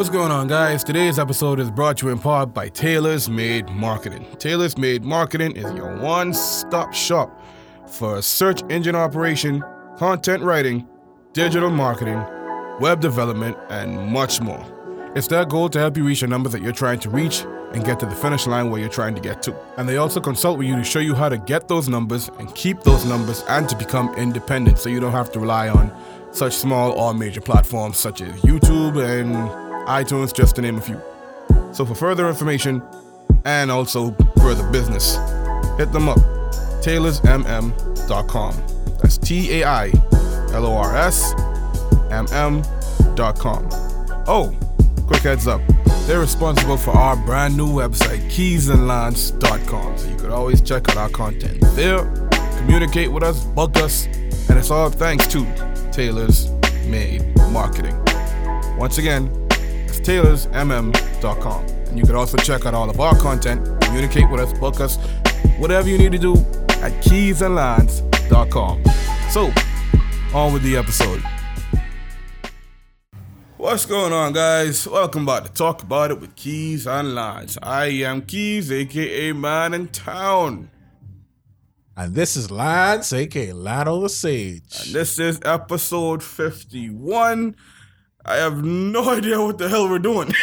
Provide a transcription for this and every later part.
What's going on, guys? Today's episode is brought to you in part by Tailor's Made Marketing. Tailor's Made Marketing is your one stop shop for search engine operation, content writing, digital marketing, web development, and much more. It's their goal to help you reach the numbers that you're trying to reach and get to the finish line where you're trying to get to. And they also consult with you to show you how to get those numbers and keep those numbers and to become independent so you don't have to rely on such small or major platforms such as YouTube and iTunes, just to name a few. So for further information and also further business, hit them up. TailorsMM.com. That's T A I L O R S M M.com. Oh, quick heads up. They're responsible for our brand new website, keysandlines.com. So you could always check out our content there, communicate with us, bug us, and it's all thanks to Tailor's Made Marketing. Once again, it's tailorsmm.com. And you can also check out all of our content, communicate with us, book us, whatever you need to do at keysandlines.com. So, on with the episode. What's going on, guys? Welcome back to Talk About It with Keys and Lines. I am Keys, aka Man in Town. And this is Lance, aka Lano the Sage. And this is episode 51. I have no idea what the hell we're doing.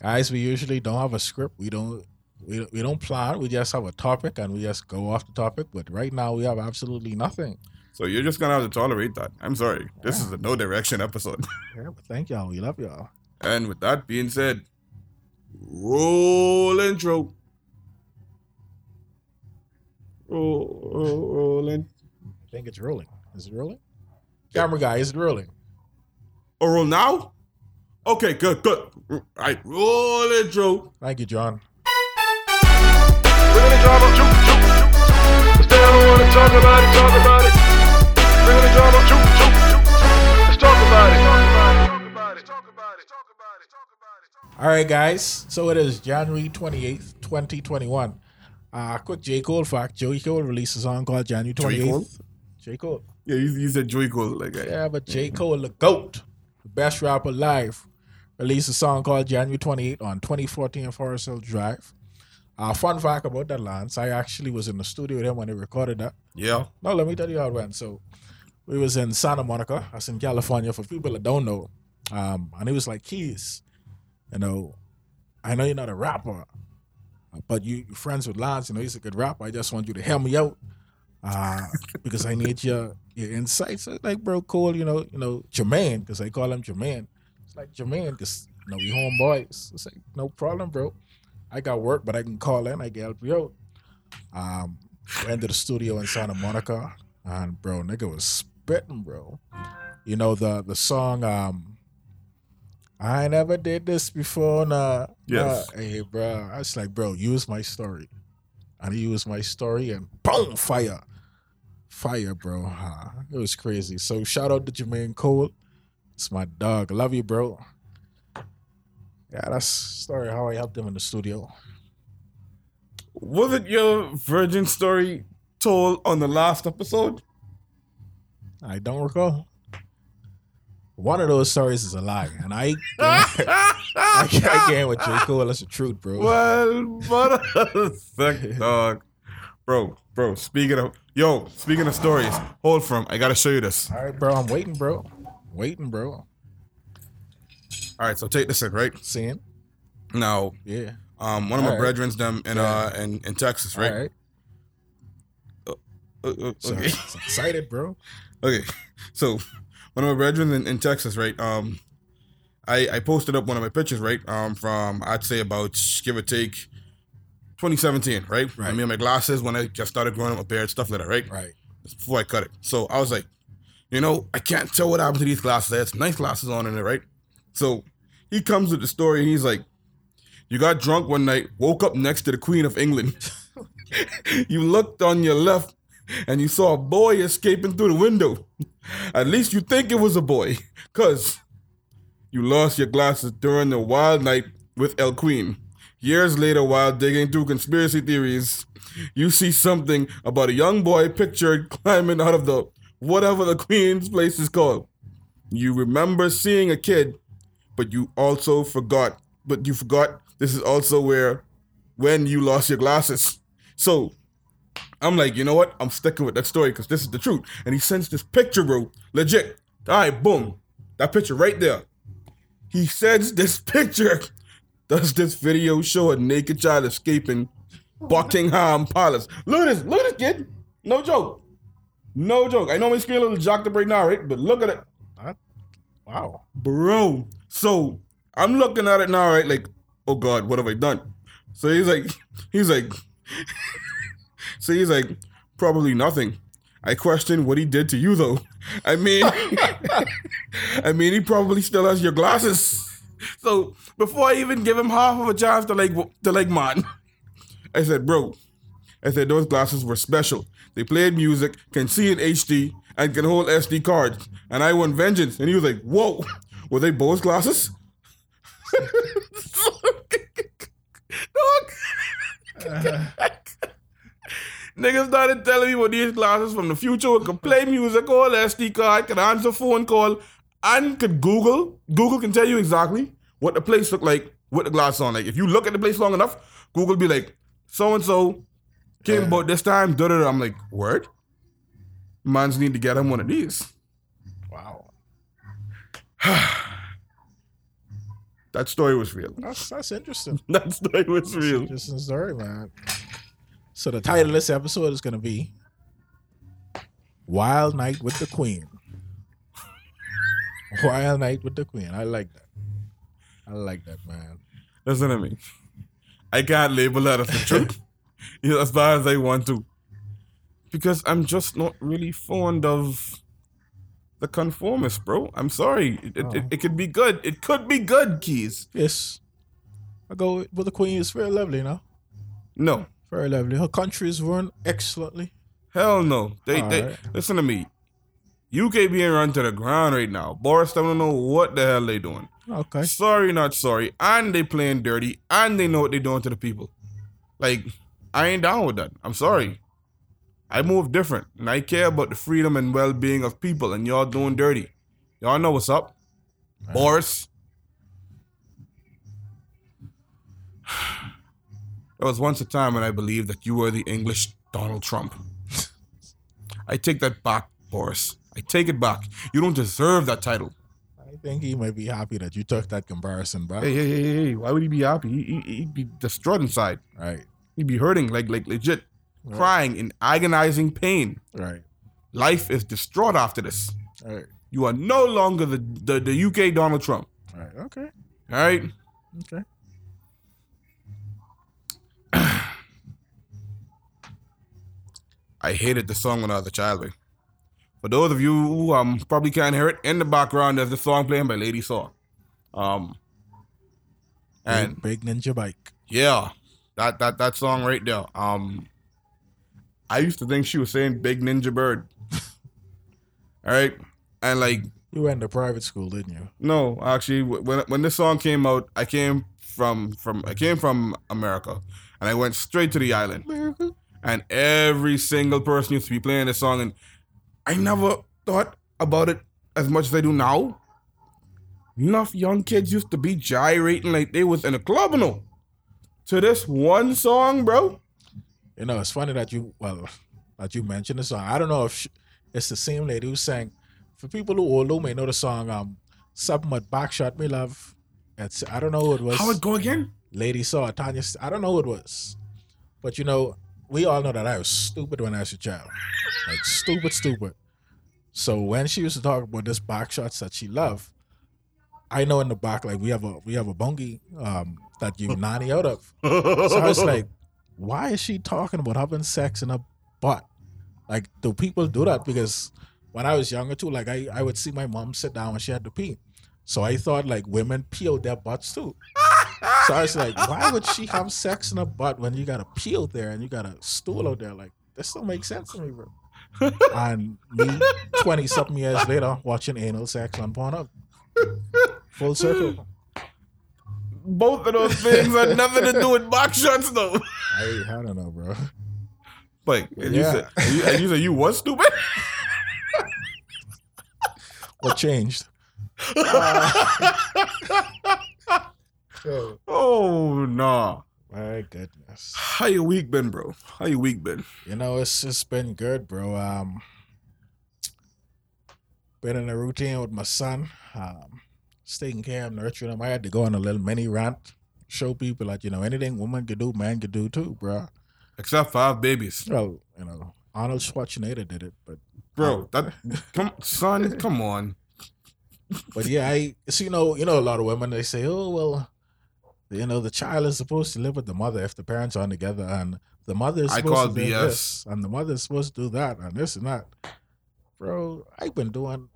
Guys, we usually don't have a script. We don't we, we don't plan. We just have a topic and we just go off the topic. But right now we have absolutely nothing. so you're just gonna have to tolerate that. I'm sorry. This is a no direction episode. Yeah, but thank y'all. We love y'all. and with that being said, roll intro. Roll, roll, rolling. I think it's rolling. Is it rolling? Camera guy, is it rolling? Oh, roll now? Okay, good, good. All right, roll intro. Thank you, John. Bring the drama. Instead, I don't talk about it, talk about it. Bring the drama. Let's it. It. It. It. It. Talk about it. All right, guys. So it is January 28th, 2021. Uh, quick J. Cole fact. Joey Cole released a song called January 28th. J. Cole? J. Cole. Yeah, you, you said Joey Cole like. Yeah, but J. Cole, the GOAT, the best rapper alive, released a song called January 28 on 2014 Forest Hill Drive. Uh, fun fact about that, Lance, I actually was in the studio with him when he recorded that. Yeah. No, let me tell you how it went. So we was in Santa Monica, that's in California, for people that don't know. Um, and he was like, Keys, you know, I know you're not a rapper, but you, you're friends with Lance, you know, he's a good rapper. I just want you to help me out. Uh, because I need your your insights. Like, bro, Cole, you know, you know, Jermaine, because I call him Jermaine. It's like Jermaine, because you know, we homeboys. It's like, no problem, bro. I got work, but I can call in, I can help you out. Um, went to the studio in Santa Monica, and bro, nigga was spitting, bro. You know the the song, um, I never did this before, nah. Yes. nah. Hey, bro, I was like, bro, use my story, and he used my story, and boom, fire, fire, bro. Ah, it was crazy. So shout out to Jermaine Cole. It's my dog. Love you, bro. Yeah, that's story how I helped him in the studio. Was it your virgin story told on the last episode? I don't recall. One of those stories is a lie, and I I can't, I can't with J. Cole. That's the truth, bro. Well, but sick dog, bro, bro. Speaking of yo, speaking of stories, hold from. I gotta show you this. All right, bro. I'm waiting, bro. Waiting, bro. All right, so take this in right Seeing? now. Yeah. Um, one of my All right. brethren's them in uh in, in Texas, right? All right. Uh, uh, So, okay, so excited, bro. okay. So one of my brethren in, in Texas, right? Um, I I posted up one of my pictures, right? Um, from I'd say about give or take 2017, right? I mean, my glasses when I just started growing up my beard, stuff like that, right? Right. before I cut it. So I was like, you know, I can't tell what happened to these glasses. I had some nice glasses on in it, right? So he comes with the story and he's like, You got drunk one night, woke up next to the Queen of England. you looked on your left and you saw a boy escaping through the window. At least you think it was a boy, because you lost your glasses during the wild night with El Queen. Years later, while digging through conspiracy theories, you see something about a young boy pictured climbing out of the whatever the Queen's place is called. You remember seeing a kid but you also forgot. But you forgot this is also where when you lost your glasses. So I'm like, you know what? I'm sticking with that story because this is the truth. And he sends this picture, bro. Legit. All right, boom. That picture right there. He sends this picture. Does this video show a naked child escaping Buckingham Palace? Look at this. Look at this kid. No joke. No joke. I know my screen a little jacked up right now, right? But look at it. That- wow. Bro. So I'm looking at it now, right? Like, oh God, what have I done? So he's like, he's like, so he's like, probably nothing. I question what he did to you though. I mean, I mean, he probably still has your glasses. So before I even give him half of a chance to like, to like, man, I said, bro, I said those glasses were special. They played music, can see in HD, and can hold SD cards. And I want vengeance. And he was like, whoa, were they Bose glasses? Niggas started telling me what these glasses from the future could play music, hold SD card, could answer phone call, and could Google. Google can tell you exactly what the place looked like with the glass on. Like if you look at the place long enough, Google be like, so and so came Yeah. about this time. Da da da. I'm like, word. Mines need to get him one of these. Wow. That story was real. That's that's interesting. That story was real. Interesting story, man. So the title of this episode is gonna be Wild Night with the Queen. Wild Night with the Queen. I like that. I like that, man. Listen to me. I can't label that as the truth you know, as far as I want to. Because I'm just not really fond of the conformist, bro. I'm sorry. It, it, it, oh. it could be good. It could be good, Keys. Yes. I go with the Queen is very lovely, no? No. Very lovely. Her country is run excellently. Hell no. They, they Alright. listen to me. UK being run to the ground right now. Boris don't know what the hell they doing. Okay. Sorry, not sorry. And they playing dirty. And they know what they doing to the people. Like, I ain't down with that. I'm sorry. I move different. And I care about the freedom and well being of people. And y'all doing dirty. Y'all know what's up. Boris. There was once a time when I believed that you were the English Donald Trump. I take that back, Boris. I take it back. You don't deserve that title. I think he might be happy that you took that comparison back. Hey, hey, hey, hey, why would he be happy? He, he, he'd be distraught inside. Right. He'd be hurting, like, like legit, crying in agonizing pain. Right. Life is distraught after this. Right. You are no longer the, the, the UK Donald Trump. Right. Okay. All right? Okay. I hated the song when I was a child. like. For those of you who um, probably can't hear it, in the background there's the song playing by Lady Saw. Um, and big, ninja bike. Yeah, that that that song right there. Um, I used to think she was saying "Big Ninja Bird." All right, and like You went to private school, didn't you? no, actually, when when this song came out, I came from from I came from America, and I went straight to the island, America. and every single person used to be playing this song, and I never thought about it as much as I do now. Enough young kids used to be gyrating like they was in a club, you know. To this one song, bro. You know, it's funny that you well that you mentioned the song. I don't know if sh it's the same lady who sang. For people who old who may know the song, um, something with backshot me love. It's I don't know who it was. How it go again? Lady Saw Tanya. I don't know who it was, but you know, we all know that I was stupid when I was a child, like stupid, stupid. So when she used to talk about this back shots that she loved, I know in the back like we have a we have a bungie um, that you nanny out of. So I was like, why is she talking about having sex in a butt? Like, do people do that? Because when I was younger too, like I, I would see my mom sit down when she had to pee. So I thought like women pee out their butts too. So I was like, why would she have sex in a butt when you got a pee out there and you got a stool out there? Like, this don't make sense to me, bro. and me, 20 something years later, watching anal sex on Pornhub. Full circle. Both of those things had nothing to do with box shots, though. I, I don't know, bro. Like, and Yeah. you said, and you, and you said you was stupid. What changed? Uh, Oh nah. My goodness. How your week been, bro? How your week been? You know, it's just been good, bro. Um, been in a routine with my son. Um, just taking care of nurturing him. I had to go on a little mini rant, show people like, you know anything woman could do, man could do too, bro. Except five babies. Well, you know, Arnold Schwarzenegger did it, but Bro, that come son, come on. but yeah, I so you know, you know, a lot of women they say, oh well, you know, the child is supposed to live with the mother if the parents aren't together, and the mother is supposed to do BS. this, and the mother is supposed to do that, and this and that. Bro, I've been doing.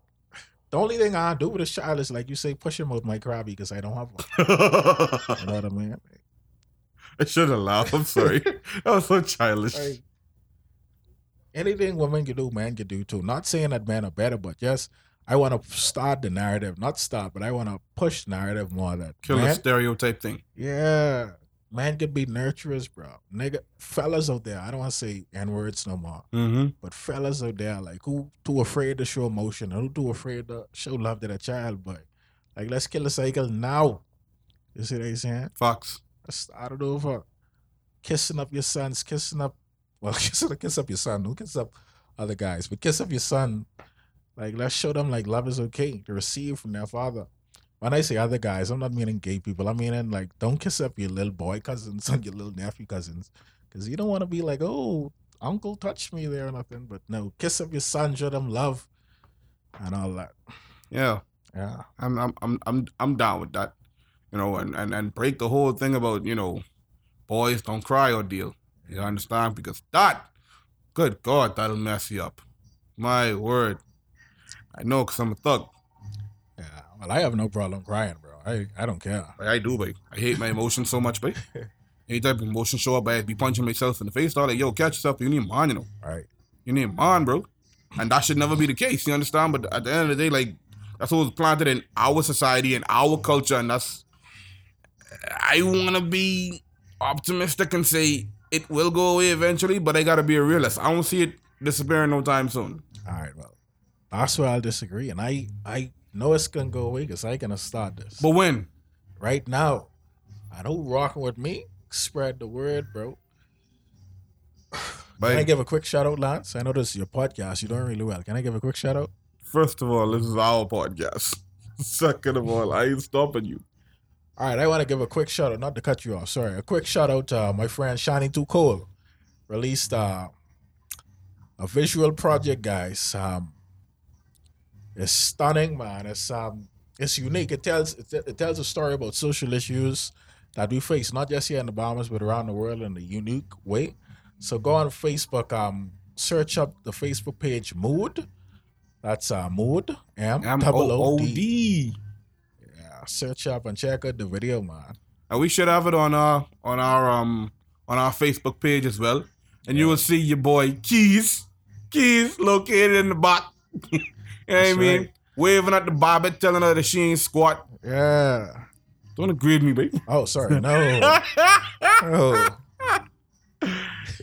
The only thing I do with a child is like you say, push him with my crabby because I don't have one. You know what I mean? I should have laughed. I'm sorry. that was so childish. Like, anything women can do, man can do too. Not saying that men are better, but just I want to start the narrative, not start, but I want to push narrative more that Kill a man, stereotype thing. yeah, man could be nurturers, bro. Nigga, fellas out there, I don't want to say n words no more, Mm-hmm. but fellas out there, like who too afraid to show emotion, who too afraid to show love to their child, but like let's kill the cycle now. You see what I'm saying? Fox. Let's start it over. Kissing up your sons, kissing up, well, kiss, kiss up your son. Don't kiss up other guys, but kiss up your son. Like, let's show them like love is okay to receive from their father. When I say other guys, I'm not meaning gay people. I'm meaning like, don't kiss up your little boy cousins and your little nephew cousins, because you don't want to be like, oh, uncle touched me there or nothing. But no, kiss up your son, show them love, and all that. Yeah. Yeah, I'm I'm I'm I'm I'm down with that. You know, and, and, and break the whole thing about, you know, boys don't cry ordeal. You understand? Because that, good God, that'll mess you up. My word. I know because I'm a thug. yeah. Well, I have no problem crying, bro. I I don't care. Like, I do, babe. I hate my emotions so much, babe. Any type of emotion show up, I be punching myself in the face. All like, yo, catch yourself. You need a man, you know. Right. You need a man, bro. And that should never be the case. You understand? But at the end of the day, like, that's what was planted in our society and our culture. And that's, I want to be optimistic and say it will go away eventually, but I got to be a realist. I don't see it disappearing no time soon. All right, well, that's where I'll disagree, and I I know it's gonna go away because I gonna start this. But when? right now, I know who rocking with me. Spread the word, bro. Can I give a quick shout out, Lance? I know this is your podcast. You doing really well. Can I give a quick shout out? first of all, this is our podcast. Second of all, I ain't stopping you. All right, I want to give a quick shout out, not to cut you off. Sorry, a quick shout out to uh, my friend Shiny Too Cole. Released uh, a visual project, guys. Um, it's stunning, man. It's um, it's unique. It tells it, it tells a story about social issues that we face, not just here in the Bahamas, but around the world in a unique way. So go on Facebook, um, search up the Facebook page Mood. That's uh, Mood M O O D. Yeah, search up and check out the video, man. And we should have it on our on our um on our Facebook page as well. And you will see your boy Keys. Keys located in the back. you know what I mean? right. Waving at the Bobby, telling her that she ain't squat. Yeah. Don't agree with me, baby. Oh, sorry. No.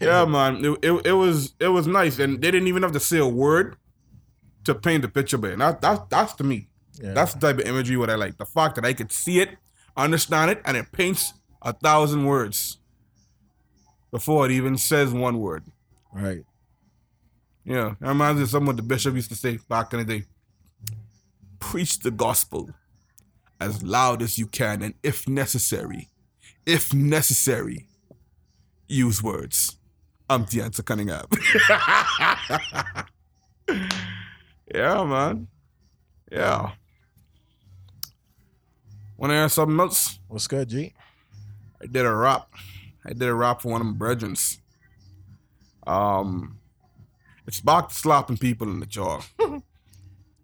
Yeah, man. It, it, it was it was nice. And they didn't even have to say a word to paint the picture, but that, that that's to me. Yeah. That's the type of imagery what I like. The fact that I could see it, understand it, and it paints a thousand words before it even says one word. right. Yeah, that reminds me of something the bishop used to say back in the day. Preach the gospel as loud as you can, and if necessary, if necessary, use words. I'm the answer coming up. yeah, man. Yeah. Wanna hear something else? What's good, G? I did a rap. I did a rap for one of my brethren. Um, it's back to slapping people in the jaw.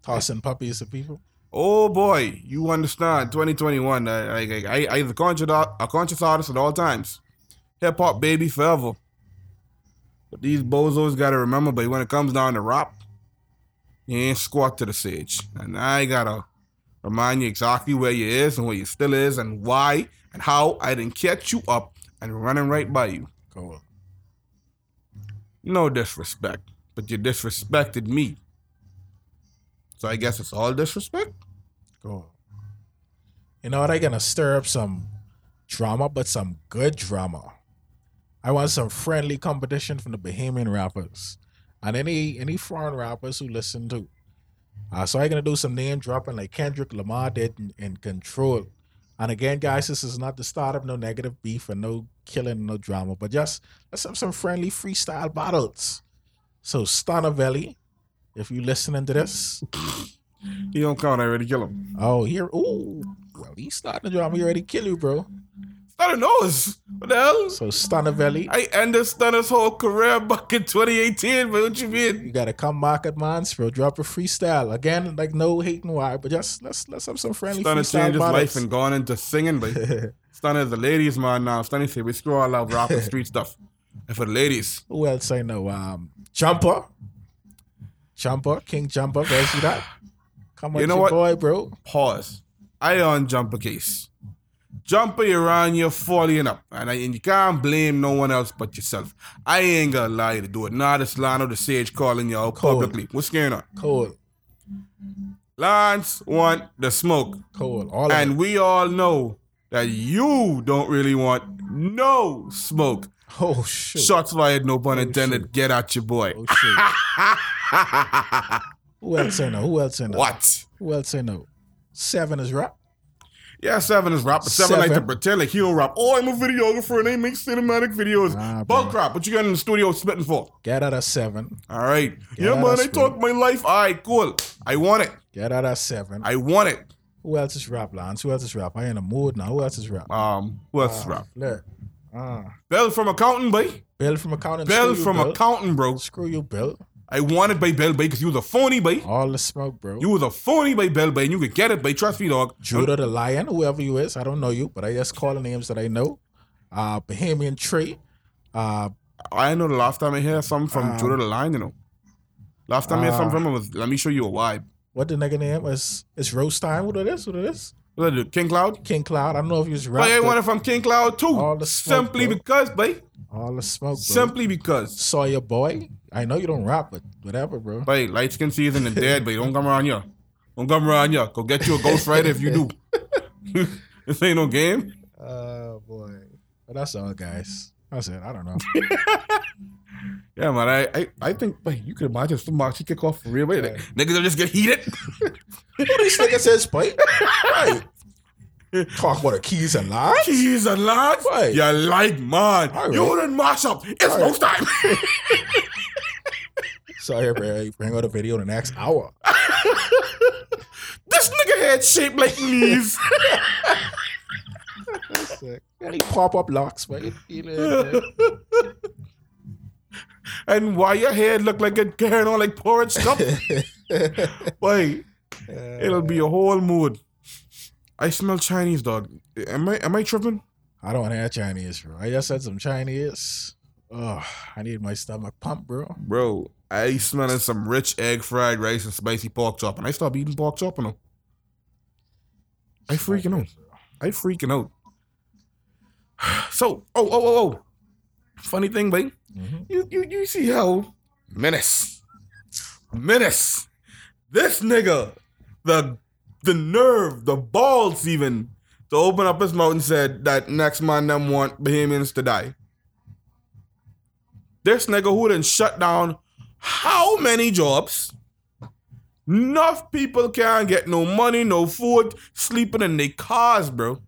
Tossing puppies at people. Oh boy, you understand? 2021. I, I, I, I a conscious, a conscious artist at all times. Hip hop baby forever. But these bozos gotta remember, but when it comes down to rap, you ain't squat to the sage. And I gotta remind you exactly where you is and where you still is and why and how I didn't catch you up and running right by you. Cool. No disrespect, but you disrespected me. So I guess it's all disrespect? Cool. You know what? I gonna stir up some drama, but some good drama. I want some friendly competition from the Bahamian rappers and any any foreign rappers who listen to. Uh, so I'm gonna do some name dropping like Kendrick Lamar did in, in Control. And again, guys, this is not the start of no negative beef and no killing, no drama, but just let's have some friendly freestyle battles. So Stonavelli, if you listening to this, He don't count. I already kill him. oh here, ooh, well he's starting the drama. He already kill you, bro. Stunner knows. What the hell? So Stonavelli, I ended Stunner's whole career back in 2018, but what you mean? you gotta come back at mans, bro. Drop a freestyle again, like no hating why, but just let's let's have some friendly Stunner freestyle changed his life and gone into singing, but Stunner is the ladies' man now. Stunner say we screw all out rap and street stuff. And for the ladies, Who else I know? Um, Jumper, Jumper, King Jumper. Where's he that? Come on, You know your what? boy, bro. pause. I on jumper case. Jumper, you're on, you're falling up. And, I, and you can't blame no one else but yourself. I ain't gonna lie to do it. Not this Lano the Sage calling you out Cold. publicly. What's going on? Cool, Lance want the smoke. cool. All And it. we all know that you don't really want no smoke. Oh shit. Shots fired, no pun intended. Get at your boy. Oh shit. Who else I know? Who else I know? what? Who else I know? Seven is rap. Yeah, Seven is rap, but Seven, like to pretend like he don't rap. Oh, I'm a videographer and I make cinematic videos. Nah, Bulk bro. rap. What you got in the studio spitting for? Get out of seven. All right. Yeah, Yeah, man, I talk my life. All right, cool. I want it. Get out of seven. I want it. Who else is rap, Lance? Who else is rap? I in a mood now. Who else is rap? Um, who else is rap? Look. Ah. Bill from accounting, boy. Bill from accounting. Bill Screw you, from Bill. accounting, bro. Screw you, Bill. I wanted by Bill, boy, because you was a phony, boy. All the smoke, bro. You was a phony by Bill, boy, and you could get it, boy. Trust me, dog. Judah the Lion, whoever you is, I don't know you, but I just call the names that I know. Uh Bahamian Tree. Uh I know the last time I heard something from Um, Judah the Lion, you know. Last time I heard uh, something from him was, let me show you a vibe. what the nigga name is it's Roast Time. What it is? What it is? What did I do? King Cloud? King Cloud. I don't know if rap. I but want it from King Cloud too. All the smoke, Simply bro. because, boy. all the smoke, bro. Simply because. Saw your boy. I know you don't rap, but whatever, bro. Boy, light skin season and dead, but don't come around here. Don't come around here. Go get you a Ghost Rider if you do. this ain't no game. Oh boy. But that's all guys. That's it. I don't know. Yeah, man. I I, I think, wait, you could imagine some Moxie kick off for real. Wait, Yeah. niggas will just get heated. Who these niggas is, boy? Right. Talk about the keys and lies? Keys and lads. Right. You like, man. Right. You done mash up. It's right. most time. Sorry, bro. Bring out a video in the next hour. this nigga head shaped like knees. And pop up locks, but you know, and why your head look like it carrying on like porridge cup? Wait, it'll be a whole mood. I smell Chinese, dog. Am I am I tripping? I don't have Chinese, bro. I just said some Chinese. Oh, I need my stomach pumped, bro. Bro, I smelling some rich egg fried rice and spicy pork chop, and I stopped eating pork chop now. I freaking out. I freaking out. So, oh, oh, oh, oh. Funny thing, babe. Mhm. You, you, you see how Minnis, Minnis. This nigga, the, the nerve, the balls, even to open up his mouth and said that next man them want Bahamians to die. This nigga who done shut down how many jobs? Enough people can't get no money, no food, sleeping in their cars, bro.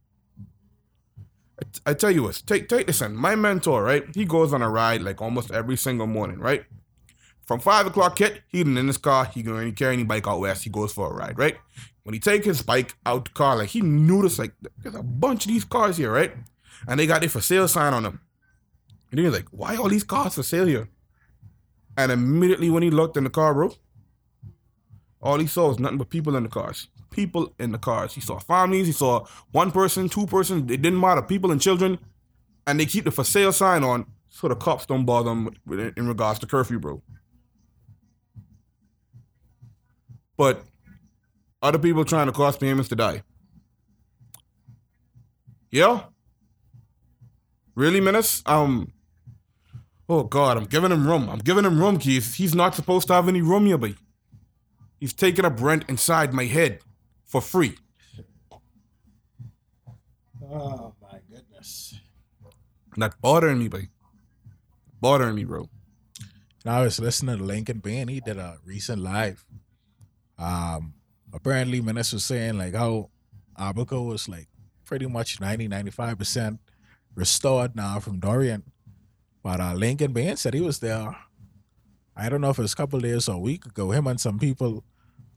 I, I tell you what, take take this in. My mentor, right? He goes on a ride like almost every single morning, right? From five o'clock hit, he in his car, he to carry any bike out west, he goes for a ride, right? When he take his bike out the car, like he noticed like there's a bunch of these cars here, right? And they got their for sale sign on them. And he was like, why all these cars for sale here? And immediately when he looked in the car, bro, all he saw was nothing but people in the cars. People in the cars. He saw families. He saw one person, two person. It didn't matter. People and children, and they keep the for sale sign on so the cops don't bother them in regards to curfew, bro. But other people trying to cause payments to die. Yeah. Really, Minnis? Um. Oh God, I'm giving him room. I'm giving him room, Keith. He's not supposed to have any room here, but he's taking up rent inside my head for free. Oh my goodness. Not bothering me, boy. Bothering me, bro. Now I was listening to Lincoln Bain. He did a recent live. Um, apparently, Minnis was saying like how Abaco was like pretty much 90, 95 percent restored now from Dorian. But uh, Lincoln Bain said he was there. I don't know if it was a couple days or a week ago. Him and some people,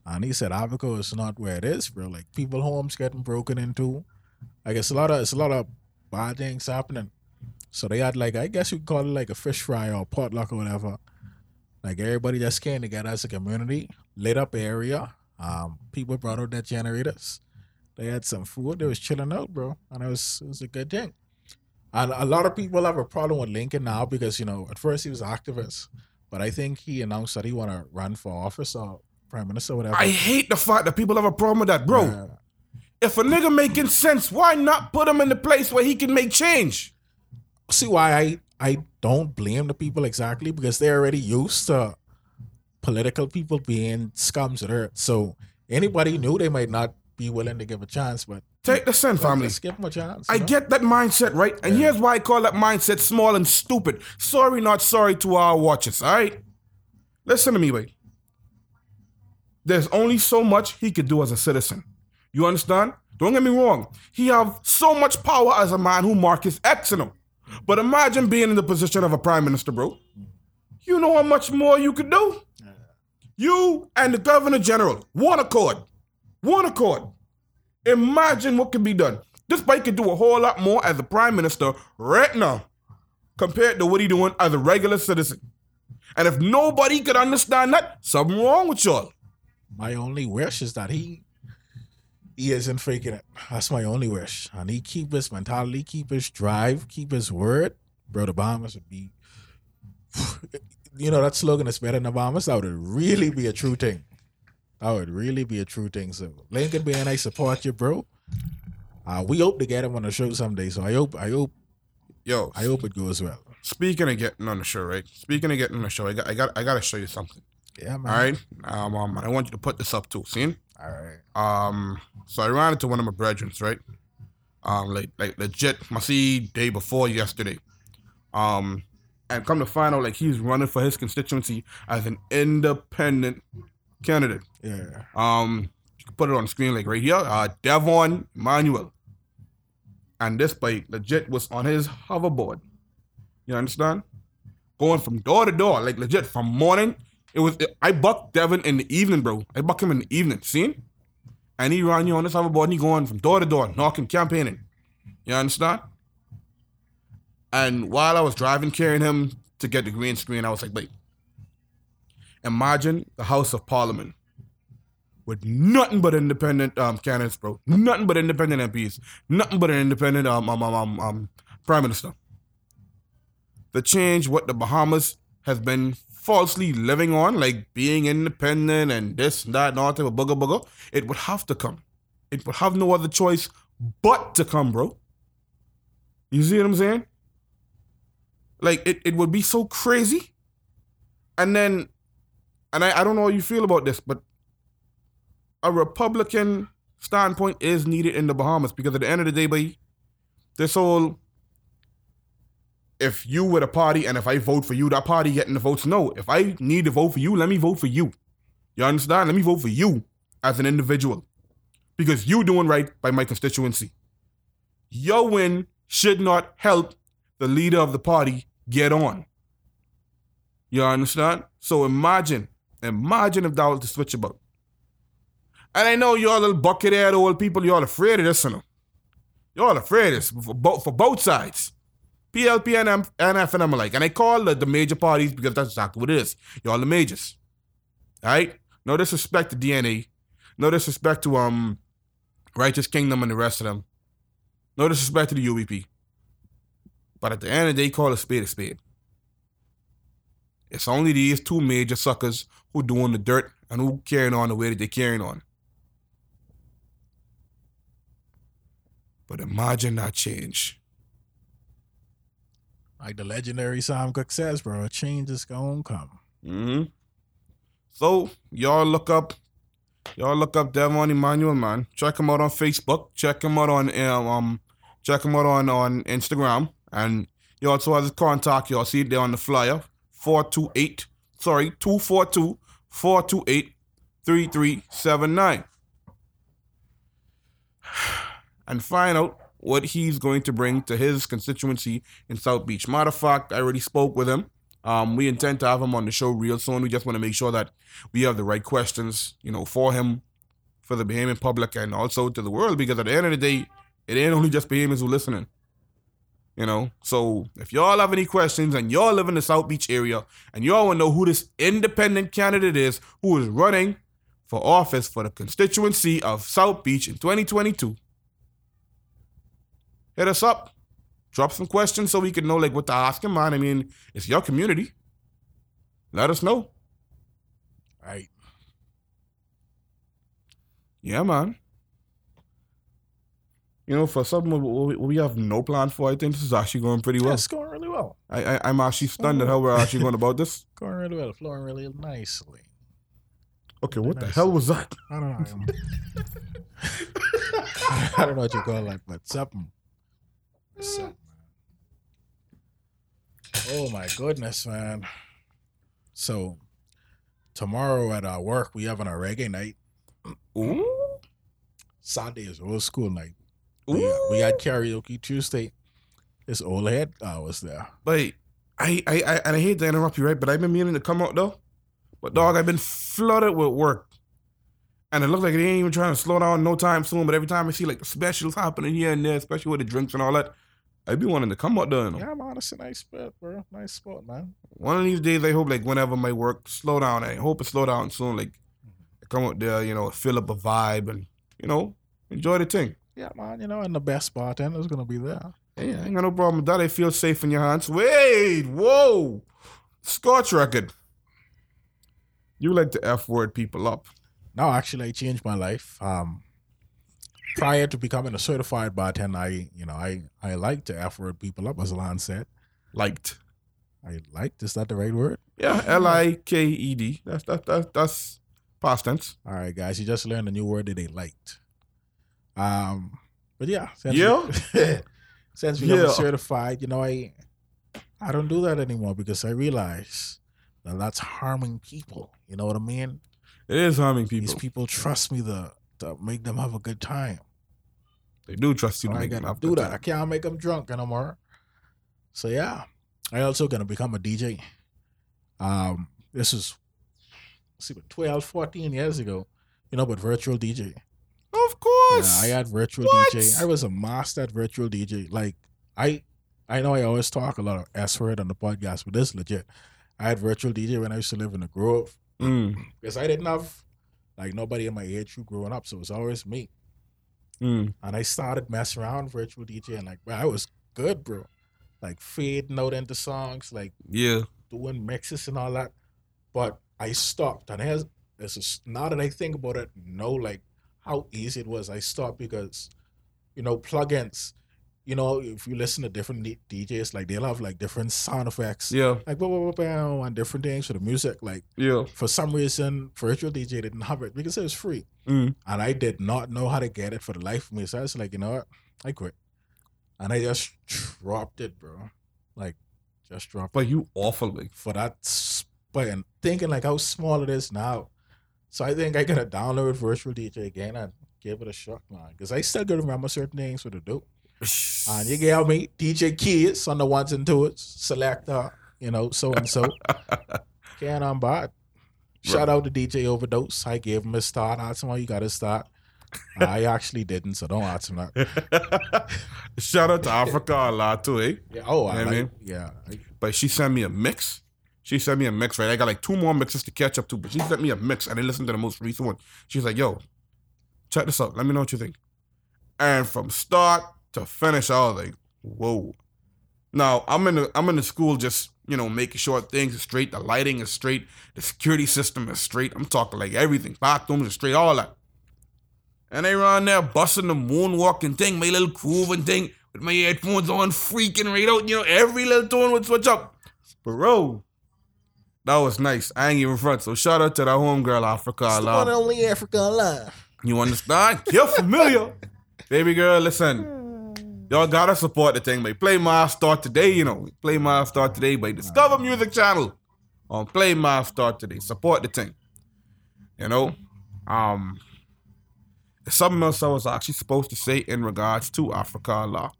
and he said Abaco is not where it is, bro. Like people homes getting broken into. I guess a lot of it's a lot of bad things happening. So they had like I guess you call it like a fish fry or potluck or whatever. Like everybody just came together as a community, lit up area. Um, people brought out their generators. They had some food. They was chilling out, bro, and it was it was a good thing. And a lot of people have a problem with Lincoln now because you know at first he was an activist, but I think he announced that he want to run for office or prime minister, whatever. I hate the fact that people have a problem with that, bro. Yeah. If a nigga making sense, why not put him in the place where he can make change? see why I I don't blame the people exactly because they're already used to political people being scums at earth. So anybody new they might not be willing to give a chance, but Take the sin, family. let's give them a chance. I know? get that mindset, right? And here's why I call that mindset small and stupid. Sorry, not sorry to our watchers, all right? Listen to me, wait. There's only so much he could do as a citizen. You understand? Don't get me wrong. He have so much power as a man who Marcus X in him. But imagine being in the position of a prime minister, bro. You know how much more you could do? You and the governor general, one accord. One accord. Imagine what could be done. This bike could do a whole lot more as a prime minister right now compared to what he doing as a regular citizen. And if nobody could understand that, something wrong with y'all. my only wish is that he he isn't faking it. That's my only wish. And he keep his mentality, keep his drive, keep his word. Bro, the Bahamas would be you know that slogan is better than the Bahamas. That would really be a true thing. That would really be a true thing. So Lincoln Bain I support you, bro. Uh, we hope to get him on the show someday. So I hope I hope Yo, I hope it goes well. speaking of getting on the show, right? Speaking of getting on the show, I got I got I gotta show you something. Yeah, man. All right. Um, um I want you to put this up too. See? All right. Um, so I ran into one of my brethren, right? Um, like like legit, my see day before yesterday. Um, and come to find out, like he's running for his constituency as an independent candidate. Yeah. Um, you can put it on the screen like right here. Uh, Devon Manuel, and this bike legit was on his hoverboard. You understand? Going from door to door, like legit from morning. It was I bucked Devon in the evening, bro. I bucked him in the evening. See? And he ran you on this hoverboard and he going from door to door, knocking, campaigning. You understand? And while I was driving, carrying him to get the green screen, I was like, wait. Imagine the House of Parliament with nothing but independent um, candidates, bro. Nothing but independent MPs. Nothing but an independent um, um, um, um, um, prime minister. The change what the Bahamas has been falsely living on, like being independent and this and that and all type of bugger bugger, it would have to come. It would have no other choice but to come, bro. You see what I'm saying? Like it, it would be so crazy. And then, and I, I don't know how you feel about this, but a Republican standpoint is needed in the Bahamas because at the end of the day, boy, this whole if you were a party and if I vote for you, that party getting the votes. No, if I need to vote for you, let me vote for you. You understand? Let me vote for you as an individual because you doing right by my constituency. Your win should not help the leader of the party get on. You understand? So imagine, imagine if that was the switch about. And I know y'all little bucket head old people, y'all afraid of this, you know. Y'all afraid of this for both, for both sides. PLP and M- and I'm like, and I call the, the major parties because that's exactly what it is. Y'all the majors. Alright? No disrespect to DNA. No disrespect to um Righteous Kingdom and the rest of them. No disrespect to the UVP. But at the end of the day, call a spade a spade. It's only these two major suckers who doing the dirt and who carrying on the way that they're carrying on. But imagine that change. Like the legendary Sam Cooke says, bro, a change is gonna come. hmm So y'all look up, y'all look up Devon Emmanuel, man. Check him out on Facebook. Check him out on um, um Check him out on, on Instagram. And he also has his contact. You'll see it there on the flyer. 428, sorry, 242 428 3379. And find out what he's going to bring to his constituency in South Beach. Matter of fact, I already spoke with him. Um, we intend to have him on the show real soon. We just want to make sure that we have the right questions, you know, for him, for the Bahamian public, and also to the world. Because at the end of the day, it ain't only just Bahamians who listening. You know, so if y'all have any questions and y'all live in the South Beach area and y'all want to know who this independent candidate is who is running for office for the constituency of South Beach in 2022, hit us up. Drop some questions so we can know like what to ask him, man. I mean, it's your community. Let us know. All right. Yeah, man. You know, for something we we have no plan for, I think this is actually going pretty Yeah, well. it's going really well. I, I I'm actually stunned at how we're actually going about this. Going really well. Flowing really nicely. Okay, what the Nice. hell was that? I don't know. I don't know what you call it, like, but something. something. Oh my goodness, man. So tomorrow at our work, we having a reggae night. Ooh, Sunday is old school night. We, ooh. we had karaoke Tuesday. It's old head hours there. But I, I, I, and I hate to interrupt you, right? But I've been meaning to come out though. But dog, I've been flooded with work, and it looks like it ain't even trying to slow down no time soon. But every time I see like specials happening here and there, especially with the drinks and all that, I be wanting to come out there. You know? Yeah, man, it's a nice spot, bro. Nice spot, man. One of these days, I hope like whenever my work slow down, I hope it slow down soon. Like I come out there, you know, fill up a vibe and you know enjoy the thing. Yeah, man, you know, and the best bartender's gonna be there. Hey, I ain't got no problem with that. I feel safe in your hands. Wait, whoa, Scotch record. You like to f word people up. No, actually, I changed my life. Um, prior to becoming a certified bartender, I, you know, I, I like to F word people up, as Lon said. Liked. I liked. Is that the right word? Yeah, L I K E D. That's that, that that's past tense. All right, guys, you just learned a new word that they liked. Um, but yeah, since Yeah? we, since we got Yeah. certified, you know, I, I don't do that anymore because I realize that that's harming people. You know what I mean? It is harming people. These people. trust me to to make them have a good time. They do trust you So to I make them have do that. I can't make them drunk anymore. So yeah, I also gonna become a DJ. Um, this is see, what 12, 14 years ago. You know, but virtual DJ. Of course. Yeah, I had virtual What? DJ. I was a master at virtual DJ. Like I, I know I always talk a lot of S word on the podcast, but this is legit. I had virtual DJ when I used to live in the Grove Mm, because I didn't have like nobody in my age group growing up, so it was always me. mm. And I started messing around with virtual DJ, and like, bro, I was good, bro. Like fading out into songs, like Yeah. doing mixes and all that. But I stopped, and here's this is now that I think about it, no like how easy it was. I stopped because, you know, plugins. You know, if you listen to different DJs, like they'll have like different sound effects, Yeah. like blah, blah, blah, blah, and different things for the music. Like Yeah. for some reason, virtual DJ didn't have it because it was free Mm. and I did not know how to get it for the life of me. So I was like, you know what? I quit. And I just dropped it, bro. Like, just dropped But it you awful like for that spot and thinking like how small it is now. So I think I gotta download Virtual DJ again and give it a shot, man. Because I still gotta remember certain things for the dope. And you get me DJ Kids on the ones and twos, selector, you know, so and so. Can't on bad. Shout out to DJ Overdose. I gave him a start. I asked him how you got to start. I actually didn't, so don't ask him that. Shout out to Africa a lot too, eh? Yeah, oh, I Yeah, like, man. yeah. But she sent me a mix. She sent me a mix, right? I got like two more mixes to catch up to, but she sent me a mix and I listened to the most recent one. She's like, yo, check this out. Let me know what you think. And from start to finish, I was like, whoa. Now I'm in the I'm in the school just, you know, making sure things are straight, the lighting is straight, the security system is straight. I'm talking like everything. Bathrooms are straight, all that. And they run there busting the moonwalking thing, my little grooving thing, with my headphones on, freaking right out. You know, every little tone would switch up. Bro, that was nice. I ain't even front. So shout out to that homegirl Africa. It's the one only Africa alive. You understand? You're familiar. Baby girl, listen. Y'all gotta support the thing by Play My Start Today, you know. Play My Start Today by Discover Music Channel on Play My Start Today. Support the thing. You know? Um something else I was actually supposed to say in regards to Africa law.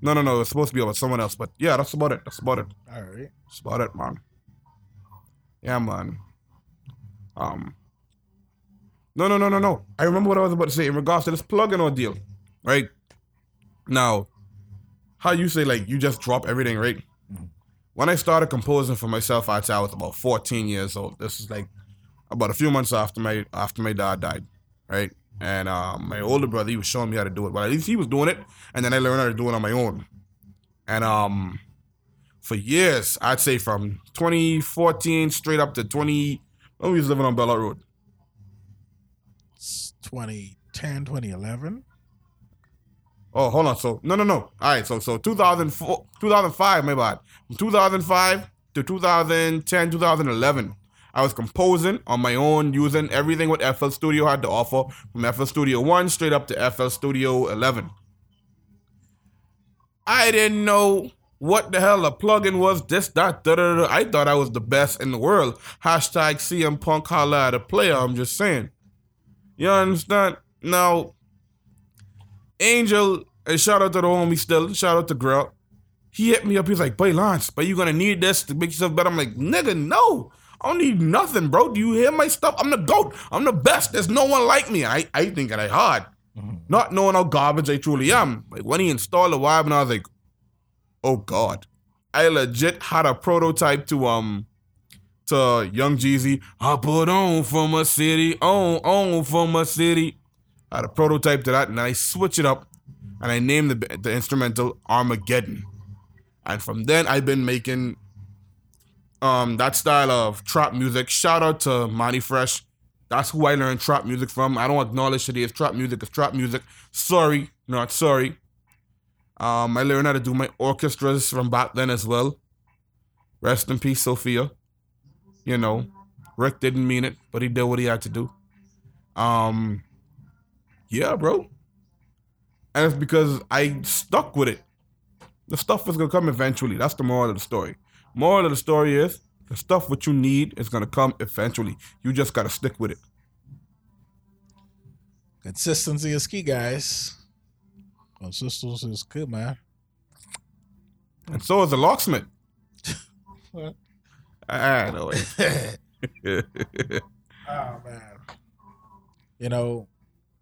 No, no, no. It's supposed to be about someone else, but yeah, that's about it. That's about it. All right. That's about it, man. Yeah, man. Um. No, no, no, no, no. I remember what I was about to say in regards to this plug-in ordeal, right? Now, how you say like you just drop everything, right? When I started composing for myself, I'd say I was about 14 years old. This is like about a few months after my after my dad died, right? And um, my older brother, he was showing me how to do it. Well, at least he was doing it, and then I learned how to do it on my own. And um, for years, I'd say from 2014 straight up to 20. When we was living on Bella Road. It's 2010, 2011. Oh, hold on. So no, no, no. All right. So so 2004, 2005. My bad. From 2005 to 2010, 2011. I was composing on my own, using everything what FL Studio had to offer, from FL Studio 1 straight up to FL Studio 11. I didn't know what the hell a plugin was, this, that, da, da, da. I thought I was the best in the world. Hashtag CM Punk holla at a player, I'm just saying. You understand? Now, Angel, and shout out to the homie still, shout out to Grill. He hit me up, he's like, boy, Lance, but you're gonna need this to make yourself better. I'm like, nigga, no. I don't need nothing, bro. Do you hear my stuff? I'm the GOAT. I'm the best. There's no one like me. I, I think that I hard. Not knowing how garbage I truly am. Like when he installed the vibe and I was like, oh God. I legit had a prototype to um to Young Jeezy. I put on for my city, on, on from a city. I had a prototype to that, and I switch it up and I named the, the instrumental Armageddon. And from then I've been making um that style of trap music. Shout out to Monty Fresh. That's who I learned trap music from. I don't acknowledge today as trap music as trap music. Sorry, not sorry. Um, I learned how to do my orchestras from back then as well. Rest in peace, Sophia. You know, Rick didn't mean it, but he did what he had to do. Um, yeah, bro. And it's because I stuck with it. The stuff is gonna come eventually. That's the moral of the story. Moral of the story is the stuff what you need is gonna come eventually. You just gotta stick with it. Consistency is key, guys. Consistency is good, man. And so is the locksmith. What? I know it. Oh man. You know,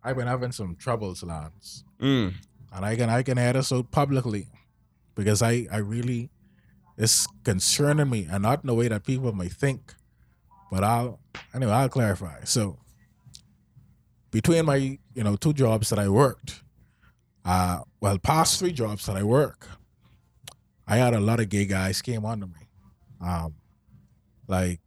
I've been having some troubles, Lance. mm. And I can I can air this out publicly because I, I really it's concerning me and not in the way that people may think. But I'll anyway, I'll clarify. So between my, you know, two jobs that I worked, uh well past three jobs that I work, I had a lot of gay guys came under me. Um like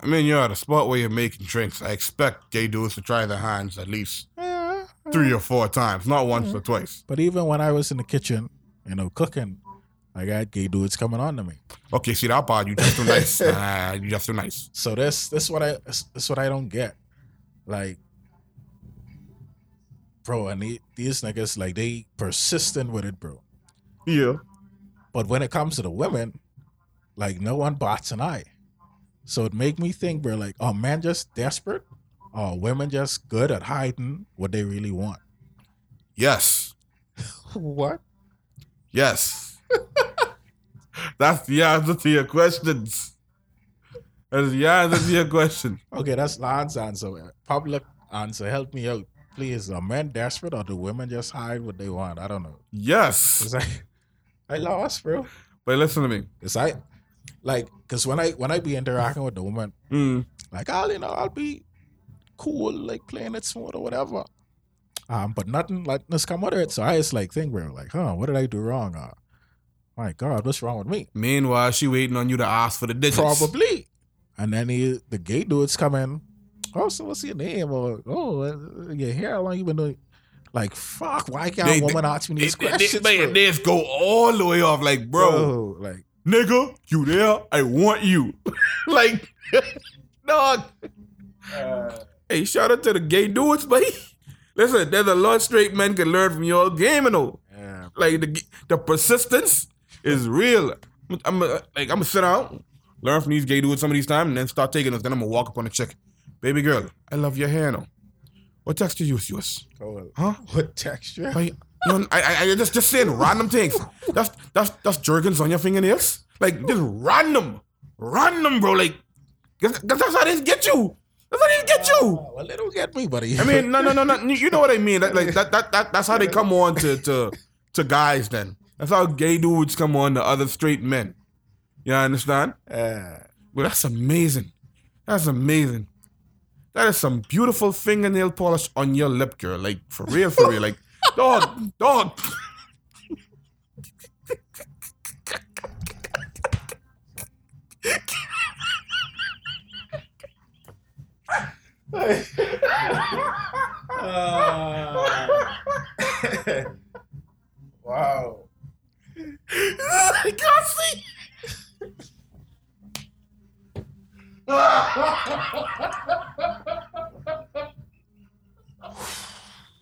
I mean, you're at a spot where you're making drinks. I expect gay dudes to try their hands at least eh, three or four times, not once or twice. But even when I was in the kitchen, you know, cooking, I got gay dudes coming on to me. Okay, see that part, you just too nice. Nah, you just too nice. So this this what I this, this what I don't get. Like, bro, and the- these niggas like they persistent with it, bro. Yeah. But when it comes to the women, like no one bats an eye. So it make me think, bro, like, oh man just desperate? Or women just good at hiding what they really want? Yes. What? Yes. That's the answer to your questions. That's the answer to your question. Okay, that's Lance's answer. Public answer. Help me out. Please. Are men desperate or do women just hide what they want? I don't know. Yes. I, I lost, bro. But listen to me. Cause I, like, cause when I when I be interacting with the woman, Mm. like I'll you know I'll be cool, like playing it smooth or whatever. Um, but nothing like this come out of it. So I just like think, bro, like, huh, what did I do wrong? Uh, my God, what's wrong with me? Meanwhile, she waiting on you to ask for the digits. Probably. And then he, the gay dudes come in. Oh, so what's your name? Or oh, uh, your hair? How long you been doing? Like fuck, why can't They- a woman ask me They, these they, questions? they, bro? man, they just go all the way off like, bro, Bro, like nigga, you there? I want you. like, dog. Hey, shout out to the gay dudes, buddy. Listen, there's a lot straight men can learn from your game, you know. Yeah. Like the the persistence is real. I'm, I'm uh, like I'm gonna sit out, learn from these gay dudes some of these time, and then start taking us. Then I'm gonna walk up on a chick, baby girl. I love your hair, no. What texture you use? Cool. Huh? What texture? Like, you know, I, I, I just just saying random things. That's that's that's jerkins on your fingernails. Like just random, random, bro. Like, 'cause that's how they get you. That's how they get you. Oh, well, they don't get me, buddy. I mean, no, no, no, no. You know what I mean? That, like that, that, that, that's how they come on to, to, to guys. Then that's how gay dudes come on to other straight men. You understand? Uh, Well, that's amazing. That's amazing. That is some beautiful fingernail polish on your lip, girl. Like for real, for real. Like dog, dog. wow. See.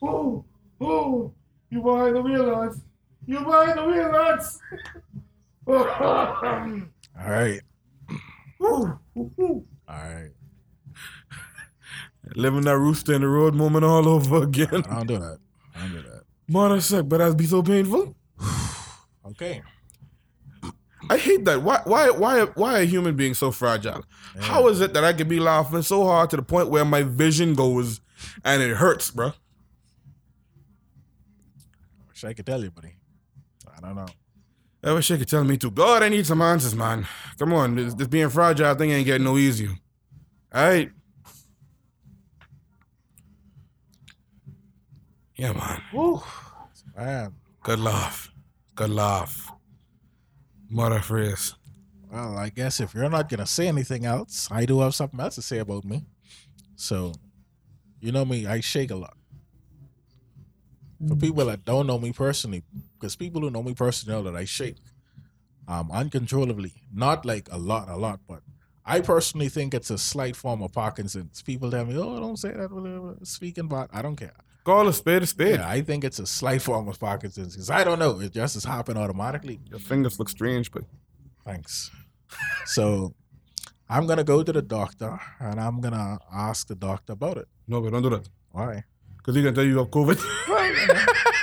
oh, oh, you behind the wheel, lads. You behind the wheel, lads. All right. Ooh, ooh, ooh. All right. Living that rooster in the road moment all over again. I don't do that. I don't do that. Mother suck, but that'd be so painful. Okay. I hate that. Why why why why are human beings so fragile? How is it that I can be laughing so hard to the point where my vision goes and it hurts, bro? Wish I could tell you, buddy. I don't know. I wish you could tell me too. God, I need some answers, man. Come on, this, this being fragile thing ain't getting no easier. All right. Yeah, man. Woo. Man. Good laugh. Good laugh. Mother freeze. Well, I guess if you're not gonna say anything else, I do have something else to say about me. So, you know me, I shake a lot. For people that don't know me personally, because people who know me personally know that I shake um, uncontrollably. Not like a lot, a lot, but I personally think it's a slight form of Parkinson's. People tell me, "Oh, don't say that." Speaking about, I don't care. Call a spade a spade. Yeah, I think it's a slight form of Parkinson's because I don't know. It just has happened automatically. Your fingers look strange, but Thanks. So I'm gonna go to the doctor and I'm gonna ask the doctor about it. no, but don't do that. Why? Because he can tell you you have COVID.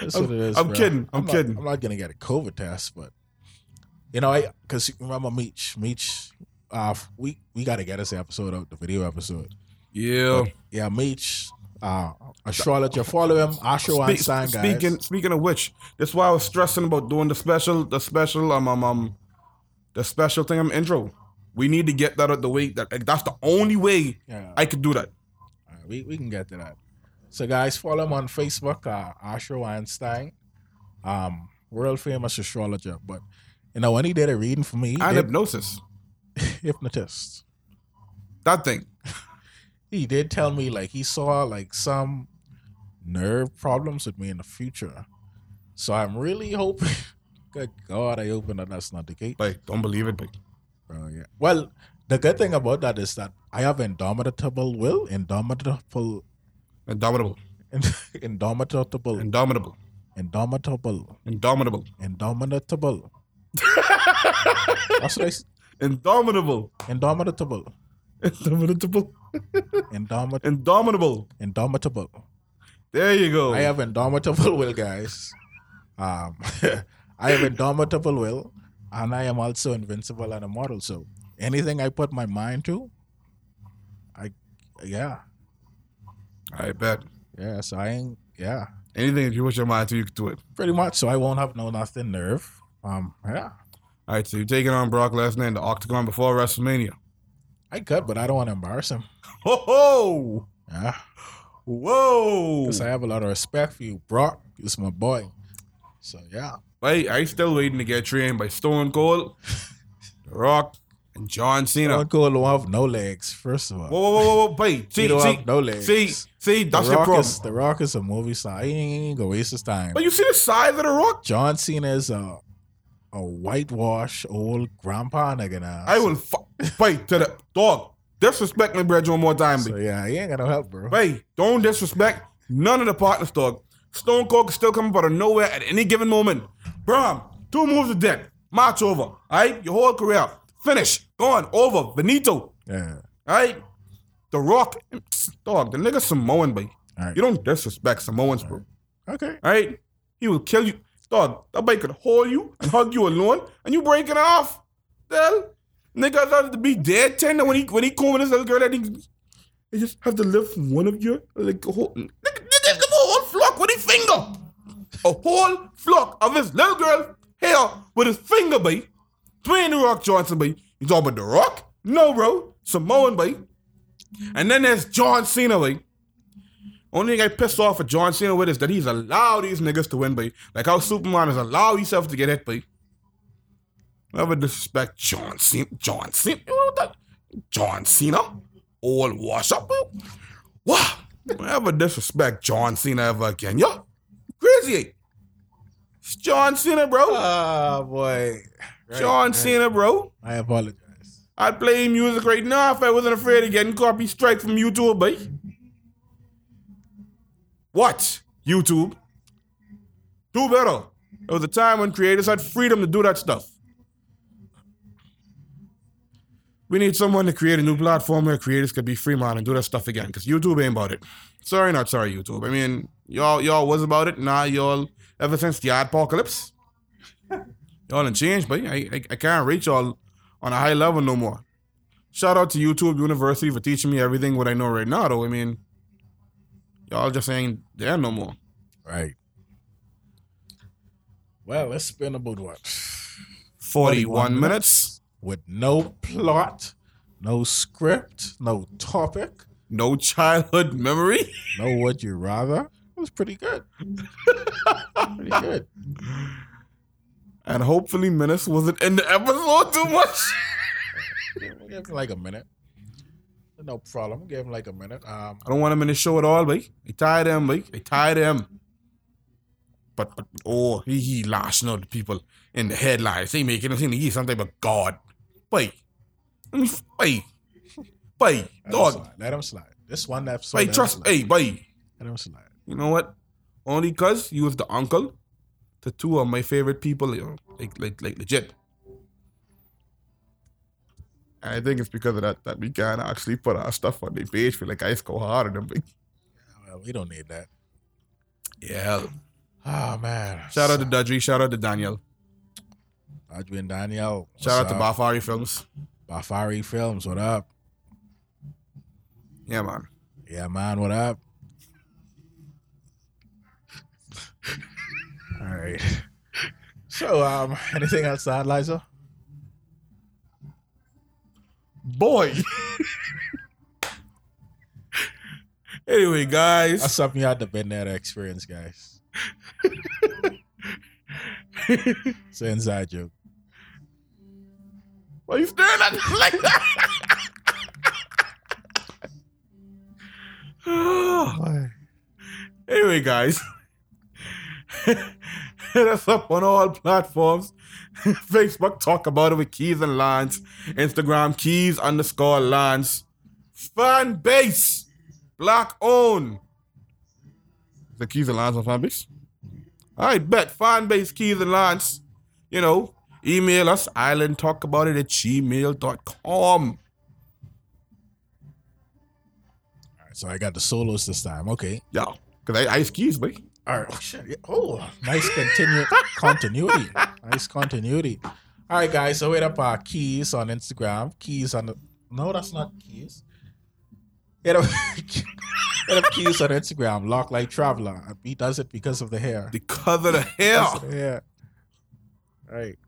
That's I'm- what it is, I'm bro. kidding. I'm not- kidding. I'm not gonna get a COVID test, but you know, I because remember Meech, Meech, uh, we we gotta get this episode out, the video episode. yeah. Yeah, Meech, uh, astrologer, follow him, Asher Spe- Weinstein, guys. speaking speaking of which, that's why I was stressing about doing the special, the special, um, um, um the special thing. I'm intro. We need to get that out the way. That like, that's the only way Yeah. I could do that. Right, we, we can get to that. So, guys, follow him on Facebook, uh, Asher Weinstein, um, world famous astrologer. But you know, when he did a reading for me, And hypnosis. hypnotist. That thing. He did tell me like he saw like some nerve problems with me in the future. So I'm really hoping. Good God, I hope that that's not the case. Like, don't believe it, but Bro, yeah. Well, the good thing about that is that I have indomitable will, indomitable, indomitable, indomitable, indomitable, indomitable. indomitable, Indomitable. That's what I indomitable, Indomitable. indomitable, Indomit- indomitable. indomitable. There you go. I have indomitable will, guys. Um, I have indomitable will, and I am also invincible and immortal. So anything I put my mind to, I, yeah, I bet. yeah. So I ain't, yeah, Anything if you put your mind to, you can do it. pretty much. So I won't have no nothing nerve. Um, yeah, All right, so you're taking on Brock Lesnar in the Octagon before WrestleMania. I could, but I don't want to embarrass him. Ho ho! Yeah, Whoa! because I have a lot of respect for you, Brock. You're my boy. So yeah. Wait, I still waiting to get trained by Stone Cold, The Rock, and John Cena. Stone Cold don't have no legs, first of all. Whoa, whoa, whoa, whoa! Wait, see, don't see, have no legs. see, see, that's the your Rock problem. Is, the Rock is a movie star. He ain't gonna waste his time. But you see the size of the Rock? John Cena is a a whitewash old grandpa nigga now. I will fight to the dog. Disrespect me, brethren one more time, So yeah, he ain't got no help, bro. Hey, don't disrespect none of the partners, dog. Stone Cold can still come up out of nowhere at any given moment. Bram, two moves of death. March over. All right? Your whole career. Finish. Gone. Over. Benito. Yeah. All right? The Rock. Dog, the nigga Samoan, boy. All right. You don't disrespect Samoans, bro. Okay. All right? He will kill you. Dog, that boy could hold you and hug you alone and you break it off. The hell? Nigga have to be dead tender when he when he come with this little girl that he, he just have to lift one of your like a whole nigga, nigga whole flock with his finger. A whole flock of his little girl hair with his finger, boy. Dwayne the Rock Johnson, boy. You talking about the Rock? No, bro. Samoan, boy. And then there's John Cena, boy. Only thing I pissed off at John Cena with is that he's allowed these niggas to win, boy. Like how Superman has allowed himself to get hit, boy. Never disrespect John Cena. John Cena? What the- John Cena? Old wash up. Wow. Never disrespect John Cena ever again. Yo, crazy. It's John Cena, bro. Oh boy. Right, John right. Cena, bro. I apologize. I'd play music right now if I wasn't afraid of getting copy strike from YouTube, boy. What? YouTube? Do better. There was a time when creators had freedom to do that stuff. We need someone to create a new platform where creators could be free man and do that stuff again. Cause YouTube ain't about it. Sorry, not sorry, YouTube. I mean, y'all y'all was about it. Now y'all ever since the apocalypse, y'all done changed, but I, I I can't reach y'all on a high level no more. Shout out to YouTube University for teaching me everything what I know right now, though. I mean, y'all just ain't there no more. Right. Well, it's been about what? 41 minutes. minutes, With no plot, no script, no topic, no childhood memory. no would you rather. It was pretty good. pretty good. And hopefully, Menace wasn't in the episode too much. Give him like a minute. No problem. Give him like a minute. Um, I don't want him in the show at all, boy. I tired him, boy. I tired him. But, but oh, he, he lashing out the people in the headlines. He making him seem like he's some type of god. Boy. I mean, boy. Boy, let him dog. slide. Let him slide. This one episode. Boy, let him trust, slide. hey, boy. Let him slide. You know what? Only cause you was the uncle to two of my favorite people, you know, like like like legit. And I think it's because of that that we can actually put our stuff on the page. Feel like I go harder than big. Well, we don't need that. Yeah. Oh man. Shout out to Dudry. Shout out to Daniel. Adrian Daniel. Shout out to up? Bafari Films. Bafari Films. What up? Yeah, man. Yeah, man. What up? All right. So, um, anything add, Liza? Boy. anyway, That's guys. something you had to been there to experience, guys. it's an inside joke. Why you staring at me like that? Anyway, guys, hit us up on all platforms. Facebook, talk about it with Keys and Lance. Instagram, Keys underscore Lance. Fan base, black owned. The Keys and Lance on fan base? All right, bet. Fan base, Keys and Lance. You know, email us, islandtalkabout it at gmail.com. All right, so I got the solos this time. Okay. Yeah, because I ice keys, boy. All right. Oh, shit. Yeah. Oh, nice continue continuity. Nice continuity. All right, guys. So hit up our keys on Instagram. Keys on the no, that's not keys. Hit up, hit up keys on Instagram. Lock like traveler. He does it because of the hair. Because of the hair. Because of the hair. All right.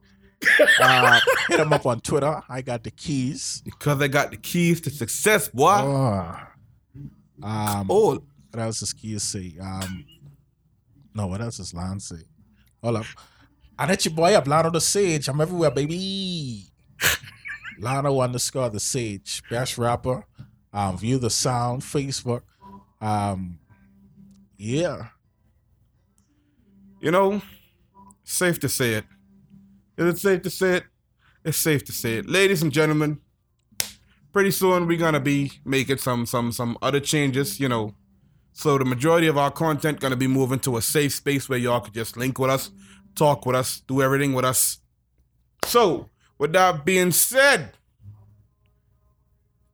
Uh, hit him up on Twitter. I got the keys. Because I got the keys to success, boy. Oh. Um, Oh, What else does Keys say? Um, no, what else does Lance say? Hold up. And it's your boy up, Lano the Sage. I'm everywhere, baby. Lano underscore the Sage. Best rapper. Um, view the sound, Facebook. Um, yeah. you know, safe to say it. Is it safe to say it? It's safe to say it. Ladies and gentlemen, pretty soon we're gonna be making some some some other changes, you know. So the majority of our content gonna be moving to a safe space where y'all could just link with us, talk with us, do everything with us. So, with that being said,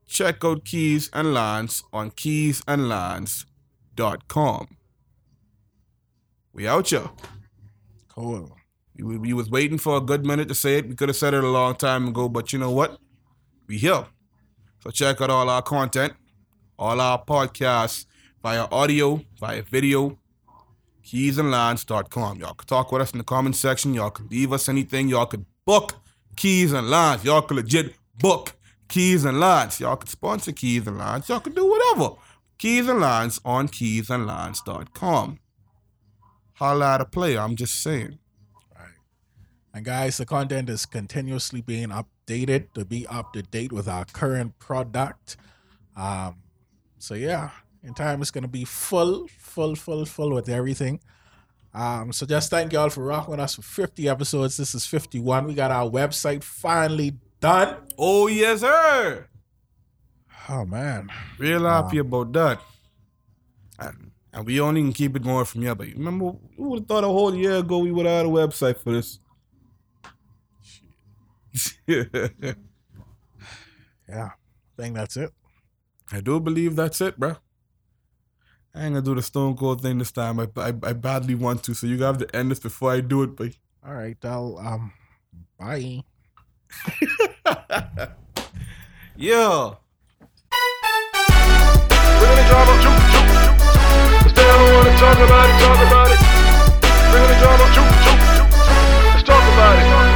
check out Keys and Lance on keysandlance.com. We out here. Cool. We, we was waiting for a good minute to say it. We could have said it a long time ago, but you know what? We here. So check out all our content, all our podcasts via audio, via video, keysandlance.com. Y'all can talk with us in the comment section. Y'all can leave us anything. Y'all can book Keys and Lance. Y'all can legit book Keys and Lance. Y'all can sponsor Keys and Lance. Y'all can do whatever. Keys and Lance on keysandlance.com. Holla at a player. I'm just saying. And guys, the content is continuously being updated to be up to date with our current product. Um, so yeah, in time it's gonna be full, full, full, full with everything. Um, so just thank y'all for rocking with us for 50 episodes. This is 51. We got our website finally done. Oh, yes, sir. Oh man. Real happy about that. And, and we only can keep it going from here. But remember, who would have thought a whole year ago we would have had a website for this? yeah, I think that's it. I do believe that's it, bro. I ain't gonna do the Stone Cold thing this time. I, I, I badly want to, so you gotta have to end this before I do it, but. All right, I'll um, bye. Yo. Talk about it, talk about it. Let's talk about it.